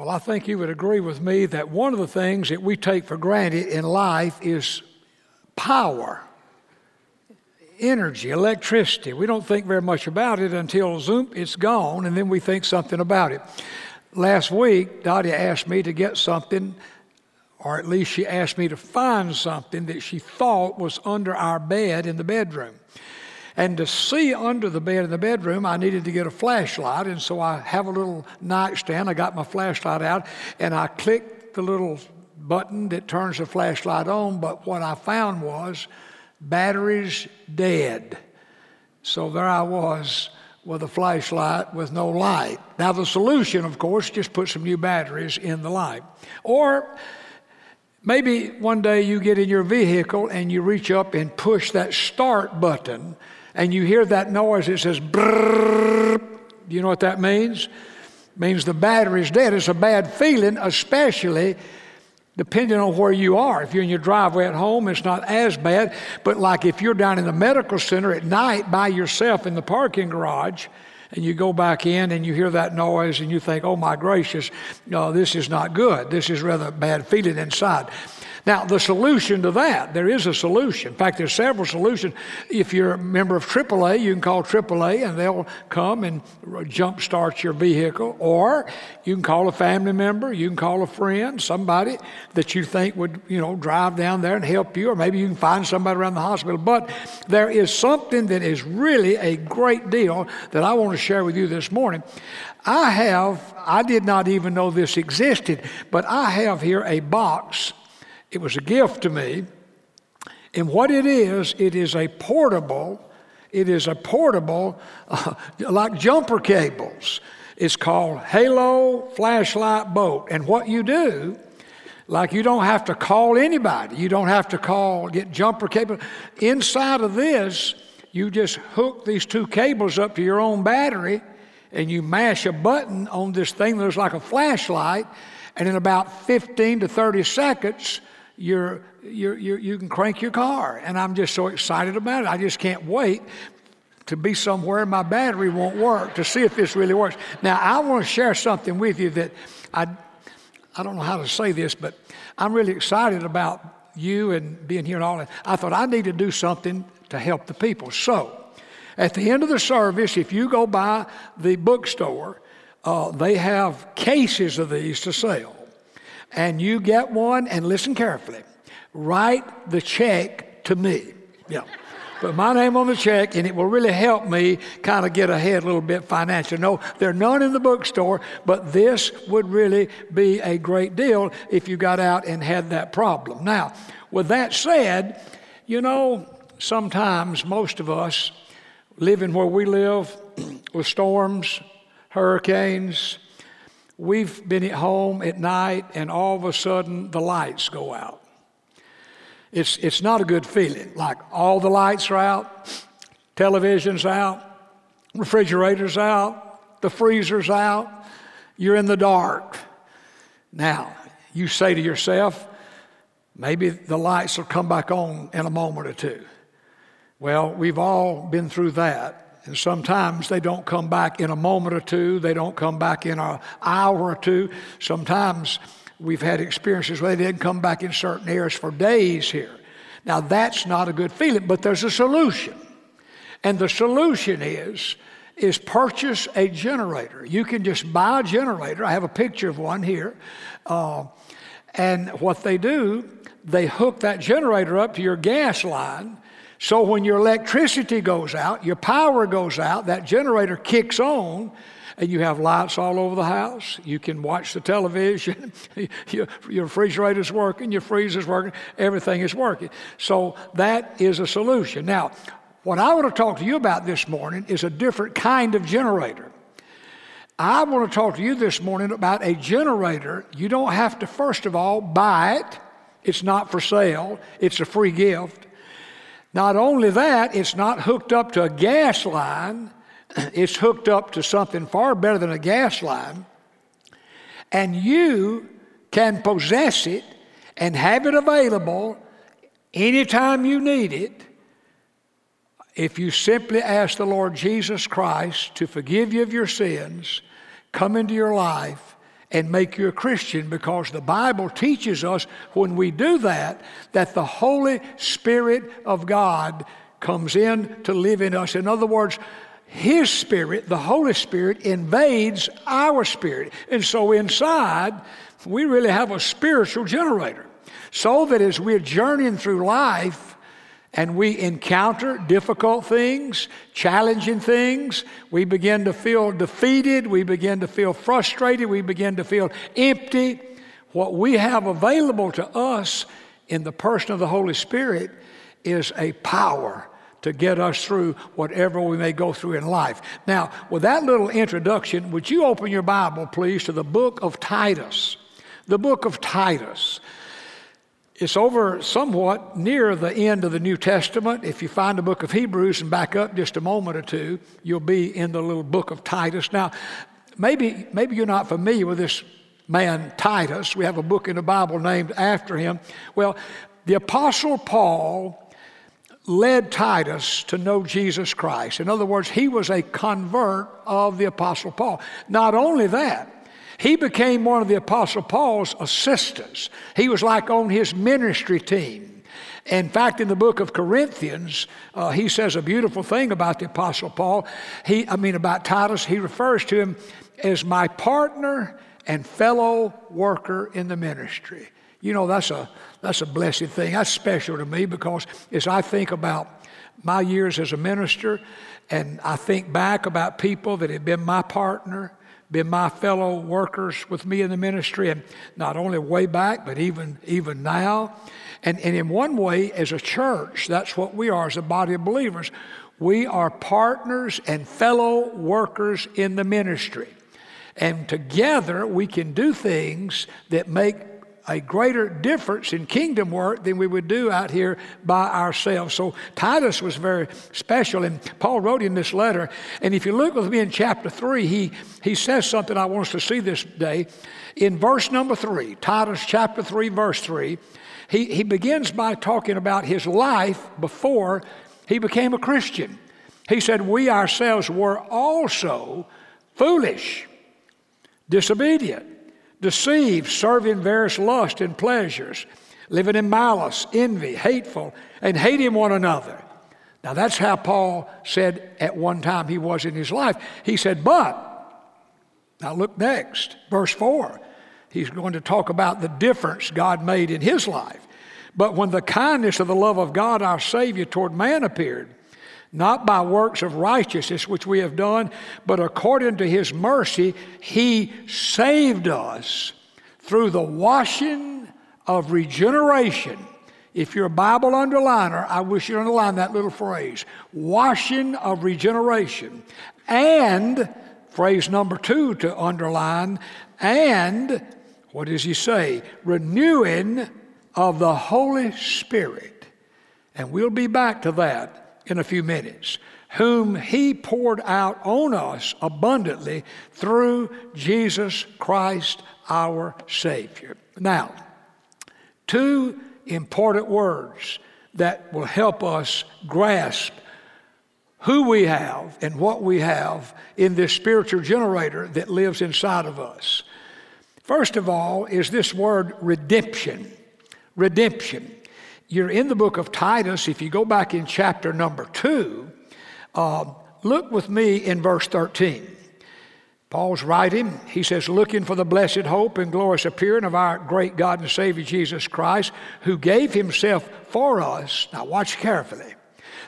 Well, I think you would agree with me that one of the things that we take for granted in life is power, energy, electricity. We don't think very much about it until zoom, it's gone, and then we think something about it. Last week, Dottie asked me to get something, or at least she asked me to find something that she thought was under our bed in the bedroom. And to see under the bed in the bedroom, I needed to get a flashlight. And so I have a little nightstand. I got my flashlight out and I clicked the little button that turns the flashlight on. But what I found was batteries dead. So there I was with a flashlight with no light. Now, the solution, of course, just put some new batteries in the light. Or maybe one day you get in your vehicle and you reach up and push that start button and you hear that noise, it says brrrr. Do you know what that means? It means the battery's dead. It's a bad feeling, especially depending on where you are. If you're in your driveway at home, it's not as bad. But like if you're down in the medical center at night by yourself in the parking garage, and you go back in and you hear that noise and you think, oh my gracious, no, this is not good. This is rather a bad feeling inside. Now, the solution to that, there is a solution. In fact, there's several solutions. If you're a member of AAA, you can call AAA and they'll come and jumpstart your vehicle. Or you can call a family member, you can call a friend, somebody that you think would, you know, drive down there and help you. Or maybe you can find somebody around the hospital. But there is something that is really a great deal that I want to share with you this morning. I have, I did not even know this existed, but I have here a box it was a gift to me. And what it is, it is a portable, it is a portable, uh, like jumper cables. It's called Halo Flashlight Bolt. And what you do, like you don't have to call anybody, you don't have to call, get jumper cable. Inside of this, you just hook these two cables up to your own battery and you mash a button on this thing that looks like a flashlight. And in about 15 to 30 seconds, you're, you can crank your car. And I'm just so excited about it. I just can't wait to be somewhere my battery won't work to see if this really works. Now, I want to share something with you that I, I don't know how to say this, but I'm really excited about you and being here and all that. I thought I need to do something to help the people. So, at the end of the service, if you go by the bookstore, uh, they have cases of these to sell and you get one, and listen carefully, write the check to me. Yeah. Put my name on the check, and it will really help me kind of get ahead a little bit financially. No, there are none in the bookstore, but this would really be a great deal if you got out and had that problem. Now, with that said, you know, sometimes most of us living where we live with storms, hurricanes, we've been at home at night and all of a sudden the lights go out. It's, it's not a good feeling. Like all the lights are out, television's out, refrigerator's out, the freezer's out, you're in the dark. Now, you say to yourself, maybe the lights will come back on in a moment or two. Well, we've all been through that. And sometimes they don't come back in a moment or two, they don't come back in an hour or two. Sometimes we've had experiences where they didn't come back in certain areas for days here. Now, that's not a good feeling, but there's a solution. And the solution is, is purchase a generator. You can just buy a generator. I have a picture of one here. Uh, and what they do, they hook that generator up to your gas line so when your electricity goes out, your power goes out, that generator kicks on, and you have lights all over the house. You can watch the television. your, your refrigerator's working, your freezer's working, everything is working. So that is a solution. Now, what I want to talk to you about this morning is a different kind of generator. I want to talk to you this morning about a generator. You don't have to, first of all, buy it. It's not for sale, it's a free gift. Not only that, it's not hooked up to a gas line, it's hooked up to something far better than a gas line. And you can possess it and have it available anytime you need it if you simply ask the Lord Jesus Christ to forgive you of your sins, come into your life, and make you a Christian because the Bible teaches us when we do that, that the Holy Spirit of God comes in to live in us. In other words, His Spirit, the Holy Spirit, invades our spirit. And so inside, we really have a spiritual generator. So that as we're journeying through life, and we encounter difficult things, challenging things, we begin to feel defeated, we begin to feel frustrated, we begin to feel empty. What we have available to us in the person of the Holy Spirit is a power to get us through whatever we may go through in life. Now, with that little introduction, would you open your Bible, please, to the book of Titus? The book of Titus. It's over somewhat near the end of the New Testament. If you find the book of Hebrews and back up just a moment or two, you'll be in the little book of Titus. Now, maybe, maybe you're not familiar with this man, Titus. We have a book in the Bible named after him. Well, the Apostle Paul led Titus to know Jesus Christ. In other words, he was a convert of the Apostle Paul. Not only that, he became one of the Apostle Paul's assistants. He was like on his ministry team. In fact, in the book of Corinthians, uh, he says a beautiful thing about the Apostle Paul. He, I mean, about Titus, he refers to him as my partner and fellow worker in the ministry. You know, that's a, that's a blessed thing. That's special to me because as I think about my years as a minister and I think back about people that have been my partner been my fellow workers with me in the ministry, and not only way back, but even, even now. And, and in one way, as a church, that's what we are as a body of believers. We are partners and fellow workers in the ministry. And together we can do things that make a greater difference in kingdom work than we would do out here by ourselves. So Titus was very special, and Paul wrote in this letter. And if you look with me in chapter 3, he, he says something I want us to see this day. In verse number 3, Titus chapter 3, verse 3, he, he begins by talking about his life before he became a Christian. He said, We ourselves were also foolish, disobedient deceived, serving various lusts and pleasures, living in malice, envy, hateful, and hating one another. Now that's how Paul said at one time he was in his life. He said, but, now look next, verse 4. He's going to talk about the difference God made in his life. But when the kindness of the love of God our Savior toward man appeared, not by works of righteousness which we have done, but according to his mercy, he saved us through the washing of regeneration. If you're a Bible underliner, I wish you'd underline that little phrase washing of regeneration. And, phrase number two to underline, and, what does he say? Renewing of the Holy Spirit. And we'll be back to that in a few minutes, whom he poured out on us abundantly through Jesus Christ our Savior. Now, two important words that will help us grasp who we have and what we have in this spiritual generator that lives inside of us. First of all, is this word redemption. Redemption. You're in the book of Titus. If you go back in chapter number two, uh, look with me in verse 13. Paul's writing, he says, looking for the blessed hope and glorious appearing of our great God and Savior Jesus Christ, who gave himself for us, now watch carefully,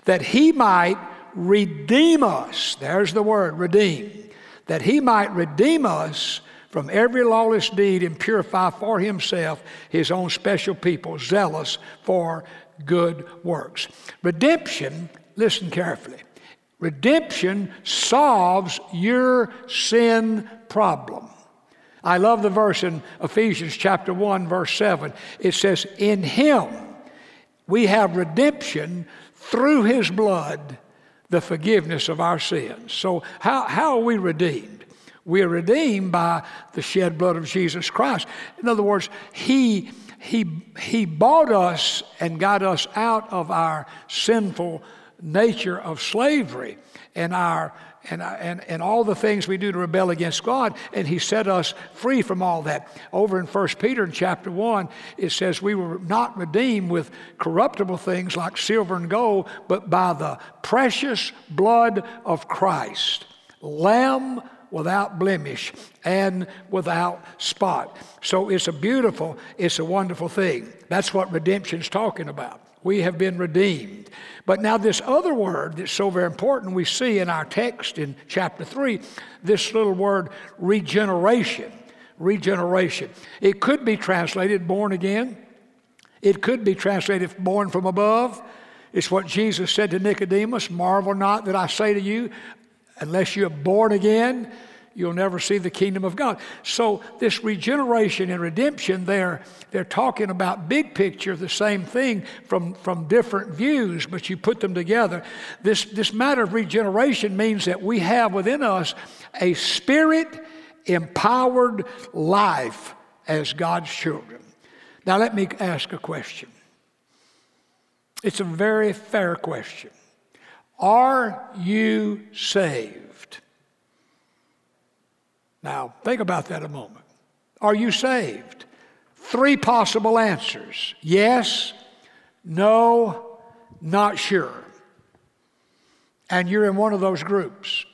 that he might redeem us. There's the word, redeem. That he might redeem us from every lawless deed and purify for himself his own special people, zealous for good works. Redemption, listen carefully. Redemption solves your sin problem. I love the verse in Ephesians chapter 1 verse 7. It says in him we have redemption through his blood the forgiveness of our sins. So how, how are we redeemed? We are redeemed by the shed blood of Jesus Christ. In other words, He, he, he bought us and got us out of our sinful nature of slavery and our and, and, and all the things we do to rebel against God, and He set us free from all that. Over in 1 Peter in chapter 1, it says, We were not redeemed with corruptible things like silver and gold, but by the precious blood of Christ, Lamb without blemish and without spot. So it's a beautiful, it's a wonderful thing. That's what redemption's talking about. We have been redeemed. But now, this other word that's so very important, we see in our text in chapter 3, this little word regeneration. Regeneration. It could be translated born again, it could be translated born from above. It's what Jesus said to Nicodemus Marvel not that I say to you, unless you're born again, you'll never see the kingdom of God. So, this regeneration and redemption, they're, they're talking about big picture, the same thing from, from different views, but you put them together. This, this matter of regeneration means that we have within us a spirit empowered life as God's children. Now, let me ask a question. It's a very fair question. Are you saved? Now, think about that a moment. Are you saved? Three possible answers yes, no, not sure. And you're in one of those groups.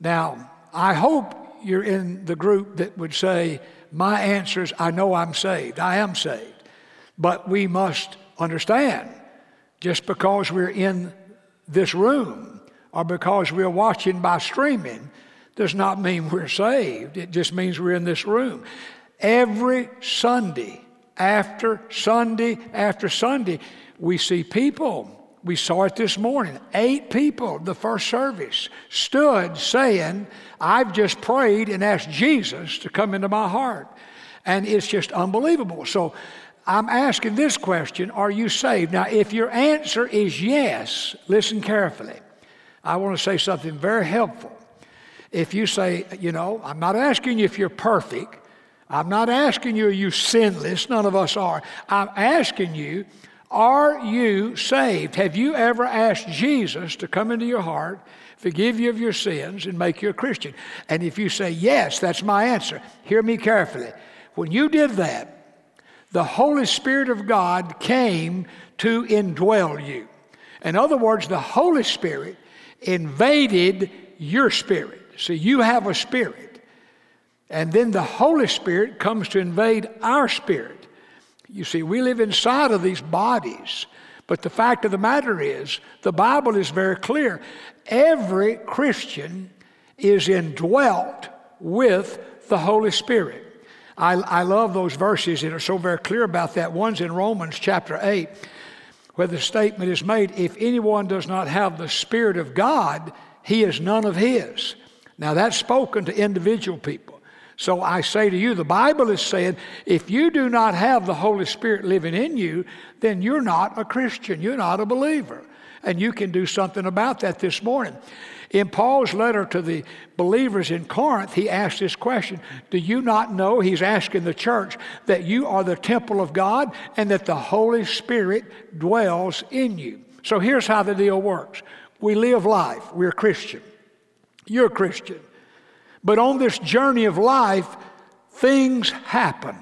Now, I hope you're in the group that would say, My answer is, I know I'm saved. I am saved. But we must understand just because we're in this room or because we're watching by streaming does not mean we're saved. It just means we're in this room. Every Sunday, after Sunday, after Sunday, we see people. We saw it this morning. Eight people, the first service, stood saying, I've just prayed and asked Jesus to come into my heart. And it's just unbelievable. So I'm asking this question Are you saved? Now, if your answer is yes, listen carefully. I want to say something very helpful if you say, you know, I'm not asking you if you're perfect. I'm not asking you, are you sinless? None of us are. I'm asking you, are you saved? Have you ever asked Jesus to come into your heart, forgive you of your sins, and make you a Christian? And if you say, yes, that's my answer, hear me carefully. When you did that, the Holy Spirit of God came to indwell you. In other words, the Holy Spirit invaded your spirit. See, you have a spirit, and then the Holy Spirit comes to invade our spirit. You see, we live inside of these bodies. But the fact of the matter is, the Bible is very clear. Every Christian is indwelt with the Holy Spirit. I, I love those verses that are so very clear about that. One's in Romans chapter 8, where the statement is made if anyone does not have the Spirit of God, he is none of his. Now, that's spoken to individual people. So I say to you, the Bible is saying if you do not have the Holy Spirit living in you, then you're not a Christian. You're not a believer. And you can do something about that this morning. In Paul's letter to the believers in Corinth, he asked this question Do you not know, he's asking the church, that you are the temple of God and that the Holy Spirit dwells in you? So here's how the deal works we live life, we're Christian. You're Christian. But on this journey of life, things happen.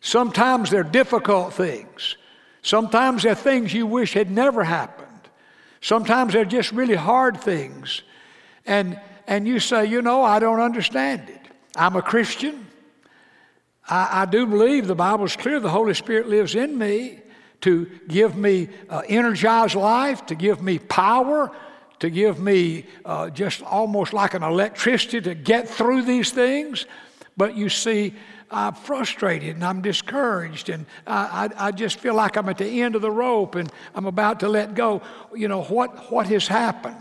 Sometimes they're difficult things. Sometimes they're things you wish had never happened. Sometimes they're just really hard things. And, and you say, you know, I don't understand it. I'm a Christian. I, I do believe the Bible's clear the Holy Spirit lives in me to give me uh, energized life, to give me power, to give me uh, just almost like an electricity to get through these things. But you see, I'm frustrated and I'm discouraged and I, I, I, just feel like I'm at the end of the rope and I'm about to let go. You know, what, what has happened?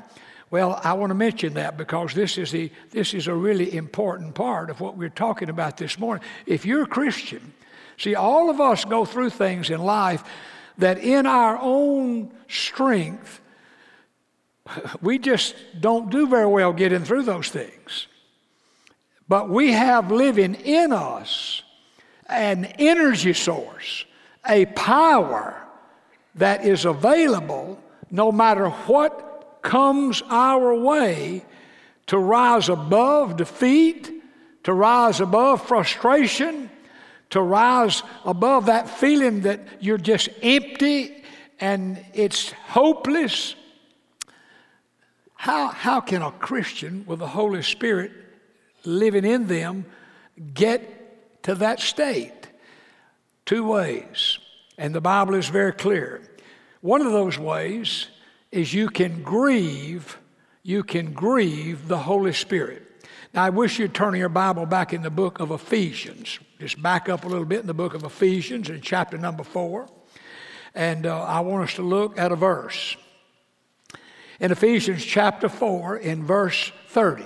Well, I want to mention that because this is, the, this is a really important part of what we're talking about this morning. If you're a Christian, see, all of us go through things in life that in our own strength we just don't do very well getting through those things. But we have living in us an energy source, a power that is available no matter what comes our way to rise above defeat, to rise above frustration, to rise above that feeling that you're just empty and it's hopeless. How, how can a Christian with the Holy Spirit living in them get to that state? Two ways, and the Bible is very clear. One of those ways is you can grieve, you can grieve the Holy Spirit. Now, I wish you'd turn your Bible back in the book of Ephesians. Just back up a little bit in the book of Ephesians in chapter number four. And uh, I want us to look at a verse. In Ephesians chapter 4, in verse 30,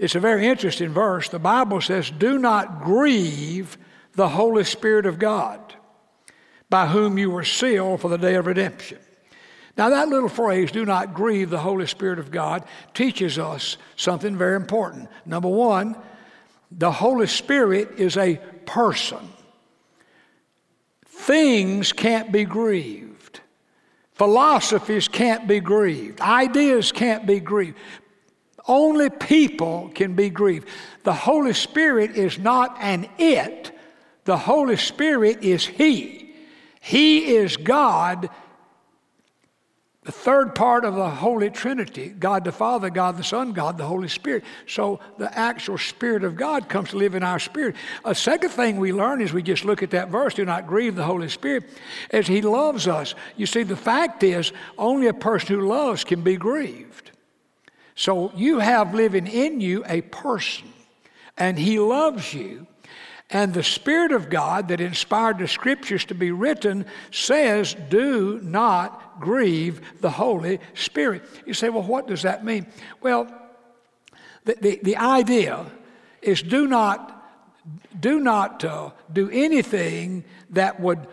it's a very interesting verse. The Bible says, Do not grieve the Holy Spirit of God by whom you were sealed for the day of redemption. Now, that little phrase, do not grieve the Holy Spirit of God, teaches us something very important. Number one, the Holy Spirit is a person. Things can't be grieved, philosophies can't be grieved, ideas can't be grieved. Only people can be grieved. The Holy Spirit is not an it, the Holy Spirit is He. He is God, the third part of the Holy Trinity God the Father, God the Son, God the Holy Spirit. So the actual Spirit of God comes to live in our spirit. A second thing we learn is we just look at that verse do not grieve the Holy Spirit, as He loves us. You see, the fact is, only a person who loves can be grieved. So you have living in you a person, and He loves you. And the Spirit of God that inspired the Scriptures to be written says, Do not grieve the Holy Spirit. You say, Well, what does that mean? Well, the, the, the idea is do not, do, not uh, do anything that would,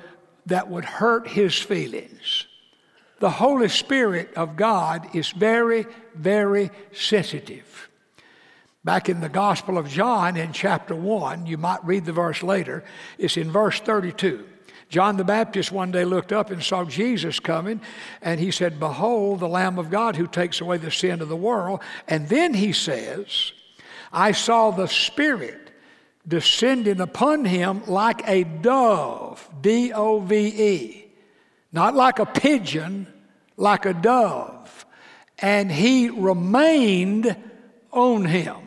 that would hurt His feelings. The Holy Spirit of God is very, very sensitive. Back in the Gospel of John in chapter 1, you might read the verse later, it's in verse 32. John the Baptist one day looked up and saw Jesus coming, and he said, Behold, the Lamb of God who takes away the sin of the world. And then he says, I saw the Spirit descending upon him like a dove, D O V E, not like a pigeon, like a dove. And he remained on him.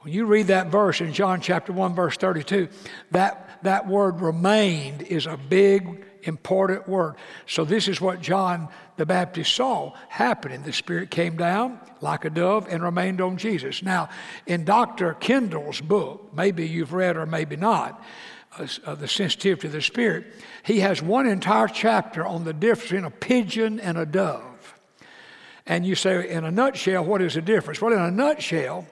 When you read that verse in John chapter 1, verse 32, that, that word remained is a big, important word. So, this is what John the Baptist saw happening. The Spirit came down like a dove and remained on Jesus. Now, in Dr. Kendall's book, maybe you've read or maybe not, uh, uh, The Sensitivity of the Spirit, he has one entire chapter on the difference between a pigeon and a dove. And you say, in a nutshell, what is the difference? Well, in a nutshell,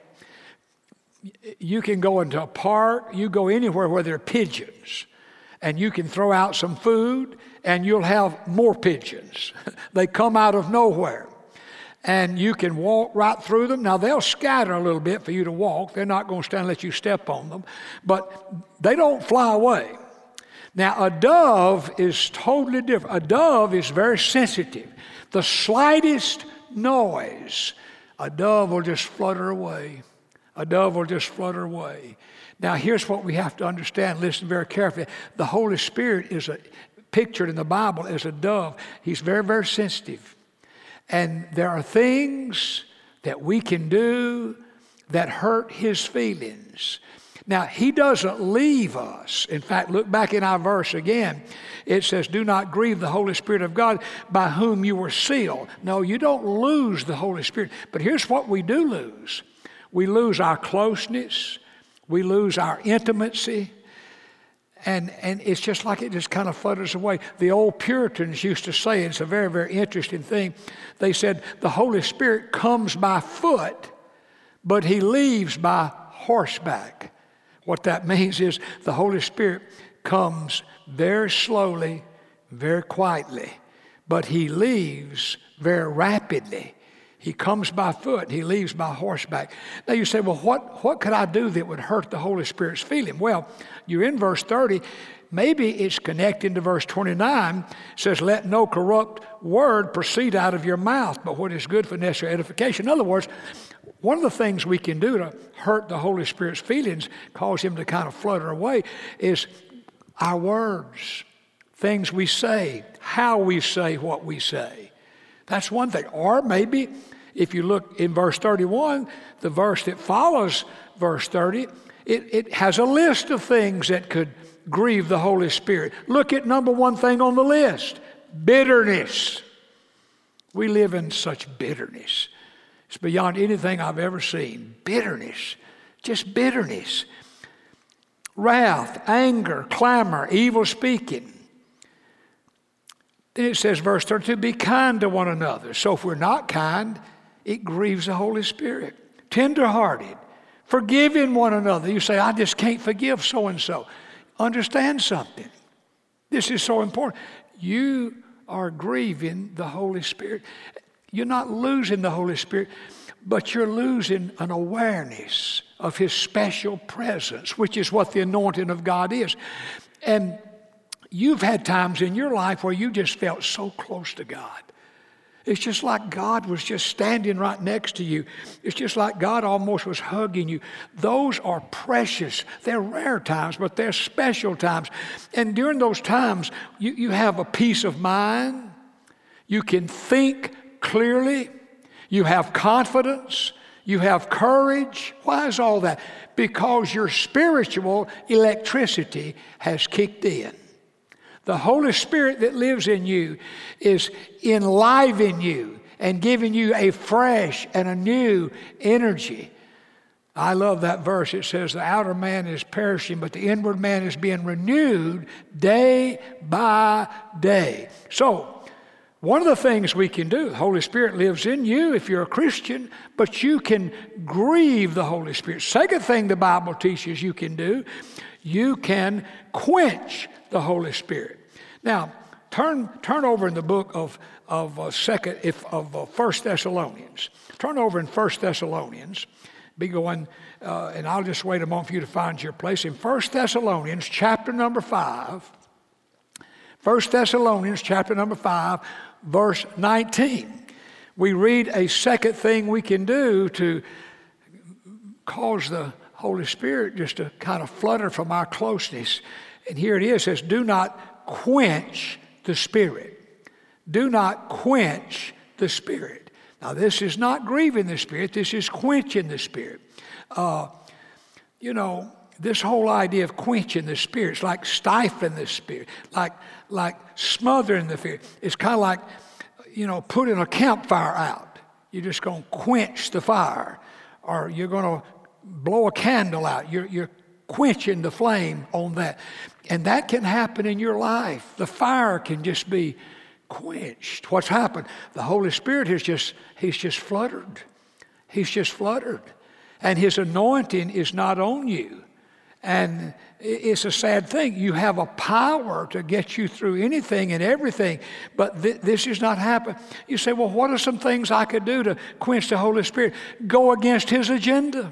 you can go into a park, you go anywhere where there are pigeons, and you can throw out some food, and you'll have more pigeons. they come out of nowhere. And you can walk right through them. Now, they'll scatter a little bit for you to walk. They're not going to stand and let you step on them, but they don't fly away. Now, a dove is totally different. A dove is very sensitive. The slightest noise, a dove will just flutter away a dove will just flutter away. Now, here's what we have to understand. Listen very carefully. The Holy Spirit is a, pictured in the Bible as a dove. He's very, very sensitive. And there are things that we can do that hurt his feelings. Now, he doesn't leave us. In fact, look back in our verse again. It says, Do not grieve the Holy Spirit of God by whom you were sealed. No, you don't lose the Holy Spirit. But here's what we do lose we lose our closeness, we lose our intimacy, and, and it's just like it just kind of flutters away. The old Puritans used to say, it's a very, very interesting thing. They said, the Holy Spirit comes by foot, but he leaves by horseback. What that means is the Holy Spirit comes very slowly, very quietly, but he leaves very rapidly He comes by foot, he leaves by horseback. Now you say, well, what, what could I do that would hurt the Holy Spirit's feeling? Well, you're in verse 30. Maybe it's connecting to verse 29. It says, Let no corrupt word proceed out of your mouth, but what is good for necessary edification. In other words, one of the things we can do to hurt the Holy Spirit's feelings, cause him to kind of flutter away, is our words, things we say, how we say what we say. That's one thing. Or maybe if you look in verse 31, the verse that follows verse 30, it, it has a list of things that could grieve the Holy Spirit. Look at number one thing on the list bitterness. We live in such bitterness. It's beyond anything I've ever seen. Bitterness, just bitterness. Wrath, anger, clamor, evil speaking. Then it says, verse 32, be kind to one another. So if we're not kind, it grieves the Holy Spirit. Tenderhearted, forgiving one another. You say, I just can't forgive so and so. Understand something. This is so important. You are grieving the Holy Spirit. You're not losing the Holy Spirit, but you're losing an awareness of His special presence, which is what the anointing of God is. And you've had times in your life where you just felt so close to God. It's just like God was just standing right next to you. It's just like God almost was hugging you. Those are precious. They're rare times, but they're special times. And during those times, you, you have a peace of mind. You can think clearly. You have confidence. You have courage. Why is all that? Because your spiritual electricity has kicked in. The Holy Spirit that lives in you is enlivening you and giving you a fresh and a new energy. I love that verse. It says, The outer man is perishing, but the inward man is being renewed day by day. So, one of the things we can do, the Holy Spirit lives in you if you're a Christian, but you can grieve the Holy Spirit. Second thing the Bible teaches you can do, you can quench the Holy Spirit. Now, turn, turn over in the book of, of uh, second, if, of uh, First Thessalonians. Turn over in First Thessalonians. Be going, uh, and I'll just wait a moment for you to find your place. In First Thessalonians, chapter number 5, 1 Thessalonians chapter number 5, verse 19. We read a second thing we can do to cause the Holy Spirit just to kind of flutter from our closeness. And here it is, says, Do not quench the Spirit. Do not quench the Spirit. Now, this is not grieving the Spirit, this is quenching the Spirit. Uh, you know, this whole idea of quenching the Spirit, it's like stifling the Spirit, like, like smothering the Spirit. It's kind of like, you know, putting a campfire out. You're just going to quench the fire, or you're going to blow a candle out. You're, you're quenching the flame on that. And that can happen in your life. The fire can just be quenched. What's happened? The Holy Spirit has just, he's just fluttered. He's just fluttered. And his anointing is not on you. And it's a sad thing. You have a power to get you through anything and everything, but th- this is not happening. You say, well, what are some things I could do to quench the Holy Spirit? Go against his agenda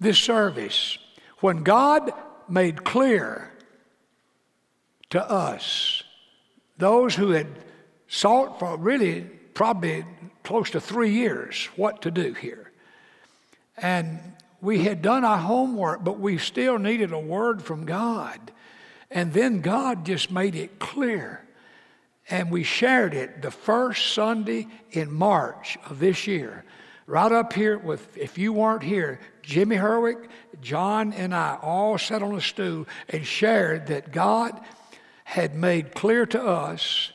this service when God made clear to us, those who had sought for really probably close to three years what to do here. And we had done our homework, but we still needed a word from God. And then God just made it clear. And we shared it the first Sunday in March of this year right up here with, if you weren't here, Jimmy Herwick, John, and I all sat on a stool and shared that God had made clear to us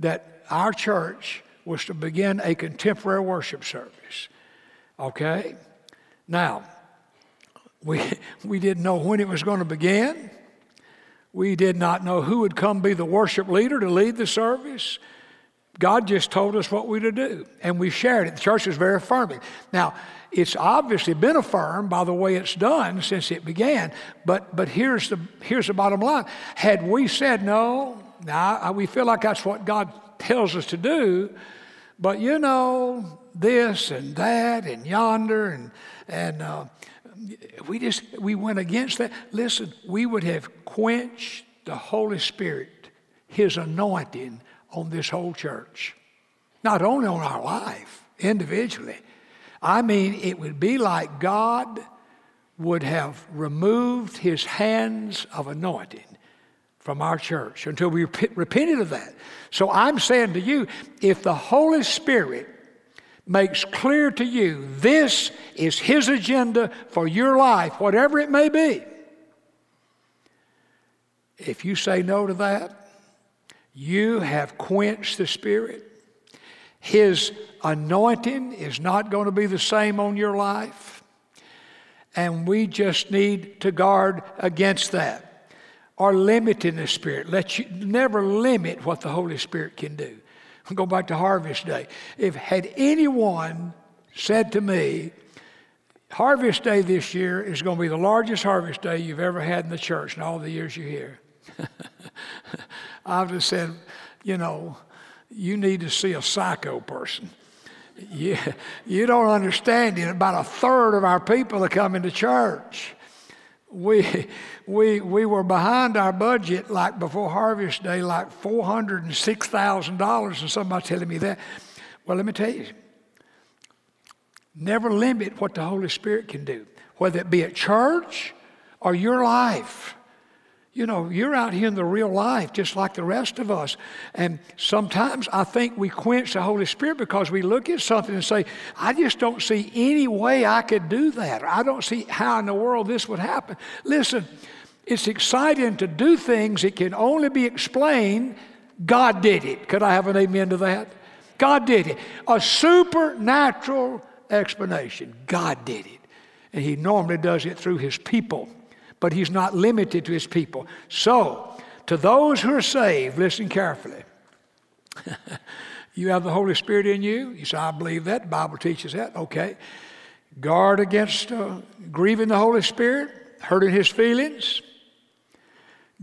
that our church was to begin a contemporary worship service. Okay? Now, we, we didn't know when it was going to begin. We did not know who would come be the worship leader to lead the service. God just told us what we to do, and we shared it. The church is very affirming. Now, it's obviously been affirmed by the way it's done since it began, but, but here's, the, here's the bottom line. Had we said no, now we feel like that's what God tells us to do, but you know, this and that and yonder and, and uh, we just, we went against that. Listen, we would have quenched the Holy Spirit, His anointing on this whole church. Not only on our life individually. I mean, it would be like God would have removed His hands of anointing from our church until we repented of that. So I'm saying to you, if the Holy Spirit makes clear to you this is His agenda for your life, whatever it may be, if you say no to that, you have quenched the Spirit. His anointing is not going to be the same on your life. And we just need to guard against that or limiting the Spirit. Let you never limit what the Holy Spirit can do. Go back to Harvest Day. If had anyone said to me, Harvest Day this year is going to be the largest harvest day you've ever had in the church in all the years you're here. I would have said, you know, you need to see a psycho person. You, you don't understand it. About a third of our people are coming to church we, we, we were behind our budget like before Harvest Day, like $406,000, and somebody telling me that. Well, let me tell you, never limit what the Holy Spirit can do, whether it be at church or your life. You know, you're out here in the real life just like the rest of us. And sometimes I think we quench the Holy Spirit because we look at something and say, I just don't see any way I could do that. I don't see how in the world this would happen. Listen, it's exciting to do things that can only be explained. God did it. Could I have an amen to that? God did it. A supernatural explanation. God did it. And He normally does it through His people but he's not limited to his people. So, to those who are saved, listen carefully. you have the Holy Spirit in you. You say, I believe that. The Bible teaches that. Okay. Guard against uh, grieving the Holy Spirit, hurting his feelings.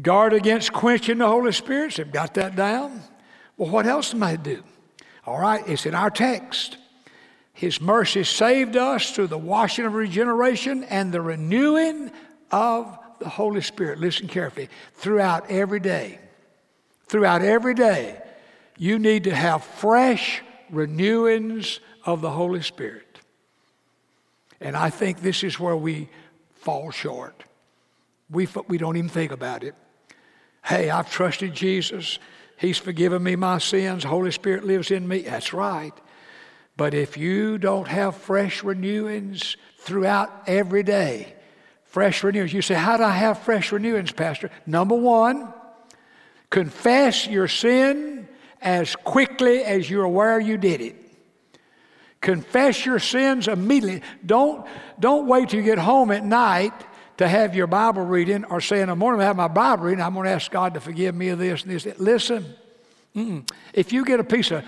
Guard against quenching the Holy Spirit. So, got that down? Well, what else am I to do? All right, it's in our text. His mercy saved us through the washing of regeneration and the renewing of the Holy Spirit, listen carefully, throughout every day. Throughout every day, you need to have fresh renewings of the Holy Spirit. And I think this is where we fall short. We, we don't even think about it. Hey, I've trusted Jesus. He's forgiven me my sins. Holy Spirit lives in me. That's right. But if you don't have fresh renewings throughout every day, Fresh renewings. You say, How do I have fresh renewings, Pastor? Number one, confess your sin as quickly as you're aware you did it. Confess your sins immediately. Don't, don't wait till you get home at night to have your Bible reading or say in the morning, I have my Bible reading, I'm going to ask God to forgive me of this and this. Listen, if you get a piece of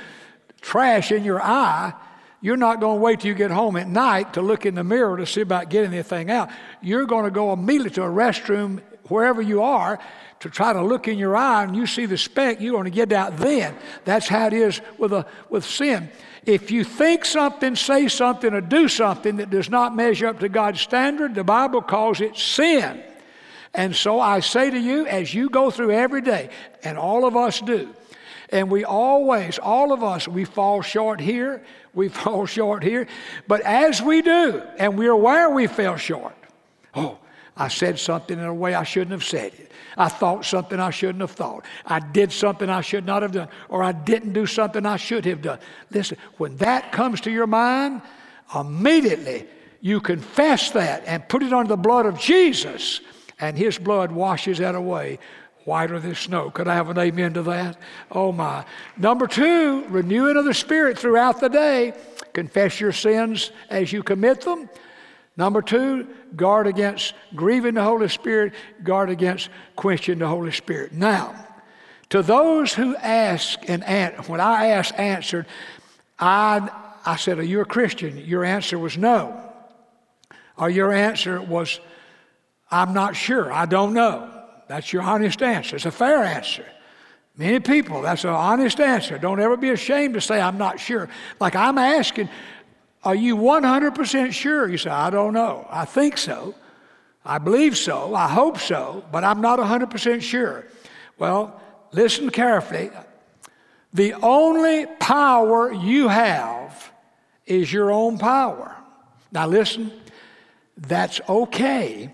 trash in your eye, you're not going to wait till you get home at night to look in the mirror to see about getting the thing out. You're going to go immediately to a restroom, wherever you are, to try to look in your eye and you see the speck, you're going to get out then. That's how it is with, a, with sin. If you think something, say something, or do something that does not measure up to God's standard, the Bible calls it sin. And so I say to you, as you go through every day, and all of us do, and we always, all of us, we fall short here, we fall short here. But as we do, and we're aware we fell short, oh, I said something in a way I shouldn't have said it. I thought something I shouldn't have thought. I did something I should not have done, or I didn't do something I should have done. Listen, when that comes to your mind, immediately you confess that and put it under the blood of Jesus, and His blood washes that away whiter than snow. Could I have an amen to that? Oh my. Number two, renewing of the Spirit throughout the day. Confess your sins as you commit them. Number two, guard against grieving the Holy Spirit, guard against quenching the Holy Spirit. Now, to those who ask and an- when I asked answered, I, I said, Are you a Christian? Your answer was no. Or your answer was, I'm not sure, I don't know. That's your honest answer. It's a fair answer. Many people, that's an honest answer. Don't ever be ashamed to say, I'm not sure. Like I'm asking, are you 100% sure? You say, I don't know. I think so. I believe so. I hope so, but I'm not 100% sure. Well, listen carefully. The only power you have is your own power. Now, listen, that's okay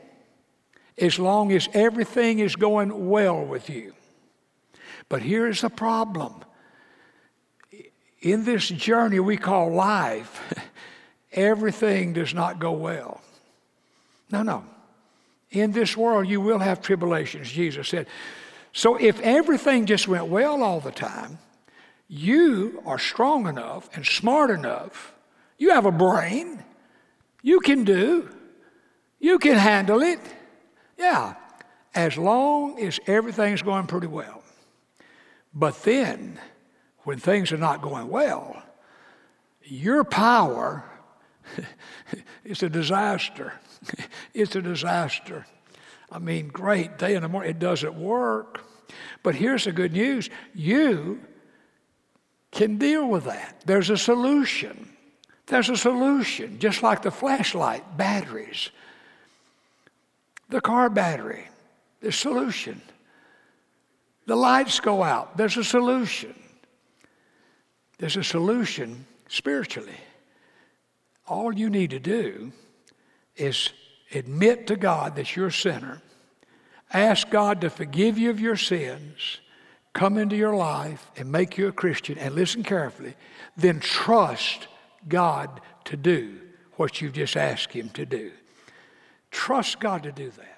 as long as everything is going well with you. But here's the problem in this journey we call life, everything does not go well. No, no. In this world, you will have tribulations, Jesus said. So if everything just went well all the time, you are strong enough and smart enough. You have a brain. You can do. You can handle it. Yeah, as long as everything's going pretty well. But then, when things are not going well, your power is a disaster. it's a disaster. I mean, great day in the morning, it doesn't work. But here's the good news you can deal with that. There's a solution. There's a solution, just like the flashlight batteries, the car battery, the solution. The lights go out. There's a solution. There's a solution spiritually. All you need to do is admit to God that you're a sinner, ask God to forgive you of your sins, come into your life and make you a Christian, and listen carefully, then trust God to do what you've just asked Him to do. Trust God to do that.